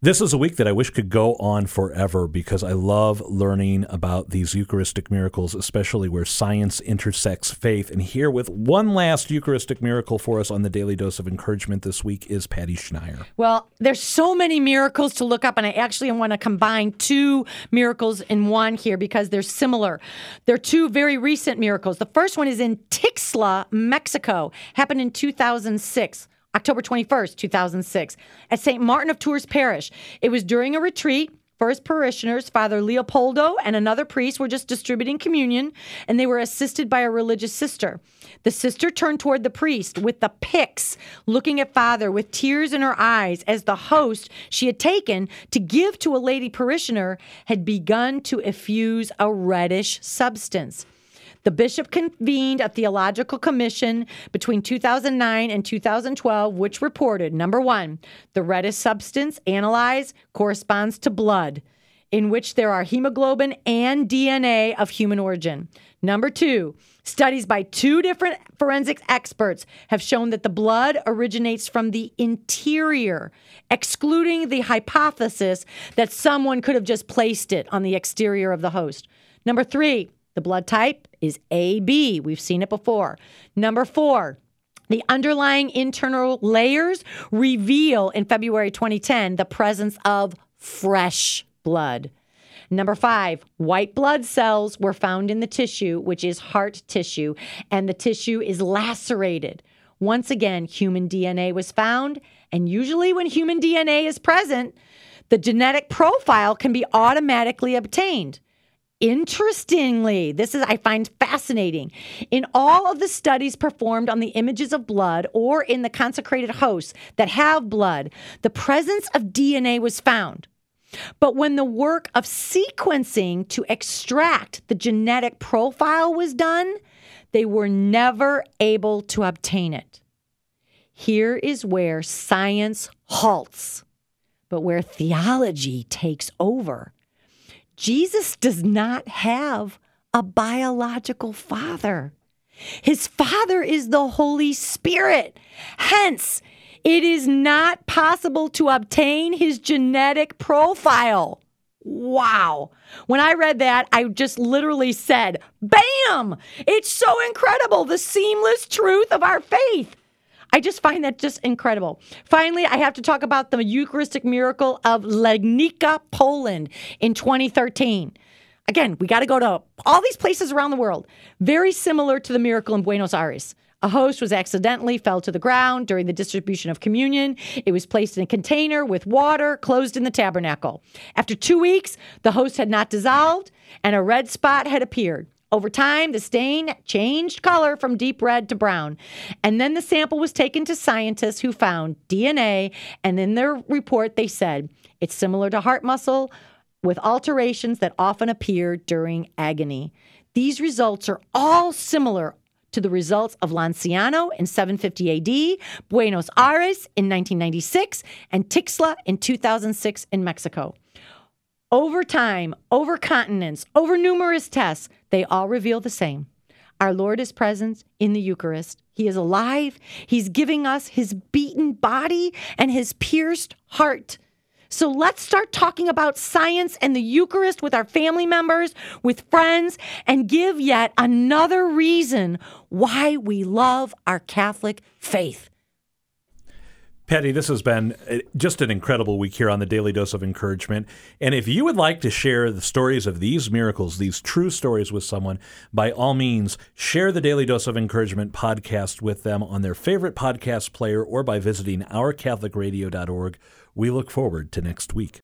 This is a week that I wish could go on forever because I love learning about these Eucharistic miracles, especially where science intersects faith. And here, with one last Eucharistic miracle for us on the Daily Dose of Encouragement this week, is Patty Schneier. Well, there's so many miracles to look up, and I actually want to combine two miracles in one here because they're similar. They're two very recent miracles. The first one is in Tixtla, Mexico, happened in 2006. October 21st, 2006, at St. Martin of Tours Parish. It was during a retreat. First parishioners, Father Leopoldo and another priest, were just distributing communion, and they were assisted by a religious sister. The sister turned toward the priest with the pyx, looking at Father with tears in her eyes as the host she had taken to give to a lady parishioner had begun to effuse a reddish substance. The bishop convened a theological commission between 2009 and 2012, which reported number one, the reddish substance analyzed corresponds to blood, in which there are hemoglobin and DNA of human origin. Number two, studies by two different forensic experts have shown that the blood originates from the interior, excluding the hypothesis that someone could have just placed it on the exterior of the host. Number three, the blood type is AB. We've seen it before. Number four, the underlying internal layers reveal in February 2010 the presence of fresh blood. Number five, white blood cells were found in the tissue, which is heart tissue, and the tissue is lacerated. Once again, human DNA was found, and usually when human DNA is present, the genetic profile can be automatically obtained. Interestingly, this is I find fascinating. In all of the studies performed on the images of blood or in the consecrated hosts that have blood, the presence of DNA was found. But when the work of sequencing to extract the genetic profile was done, they were never able to obtain it. Here is where science halts, but where theology takes over. Jesus does not have a biological father. His father is the Holy Spirit. Hence, it is not possible to obtain his genetic profile. Wow. When I read that, I just literally said, Bam! It's so incredible, the seamless truth of our faith. I just find that just incredible. Finally, I have to talk about the Eucharistic miracle of Legnica, Poland in 2013. Again, we got to go to all these places around the world. Very similar to the miracle in Buenos Aires. A host was accidentally fell to the ground during the distribution of communion. It was placed in a container with water closed in the tabernacle. After two weeks, the host had not dissolved and a red spot had appeared. Over time, the stain changed color from deep red to brown. And then the sample was taken to scientists who found DNA. And in their report, they said it's similar to heart muscle with alterations that often appear during agony. These results are all similar to the results of Lanciano in 750 AD, Buenos Aires in 1996, and Tixtla in 2006 in Mexico. Over time, over continents, over numerous tests, they all reveal the same. Our Lord is present in the Eucharist. He is alive. He's giving us his beaten body and his pierced heart. So let's start talking about science and the Eucharist with our family members, with friends, and give yet another reason why we love our Catholic faith. Patty, this has been uh, just an incredible week here on the Daily Dose of Encouragement. And if you would like to share the stories of these miracles, these true stories with someone, by all means, share the Daily Dose of Encouragement podcast with them on their favorite podcast player or by visiting ourcatholicradio.org. We look forward to next week.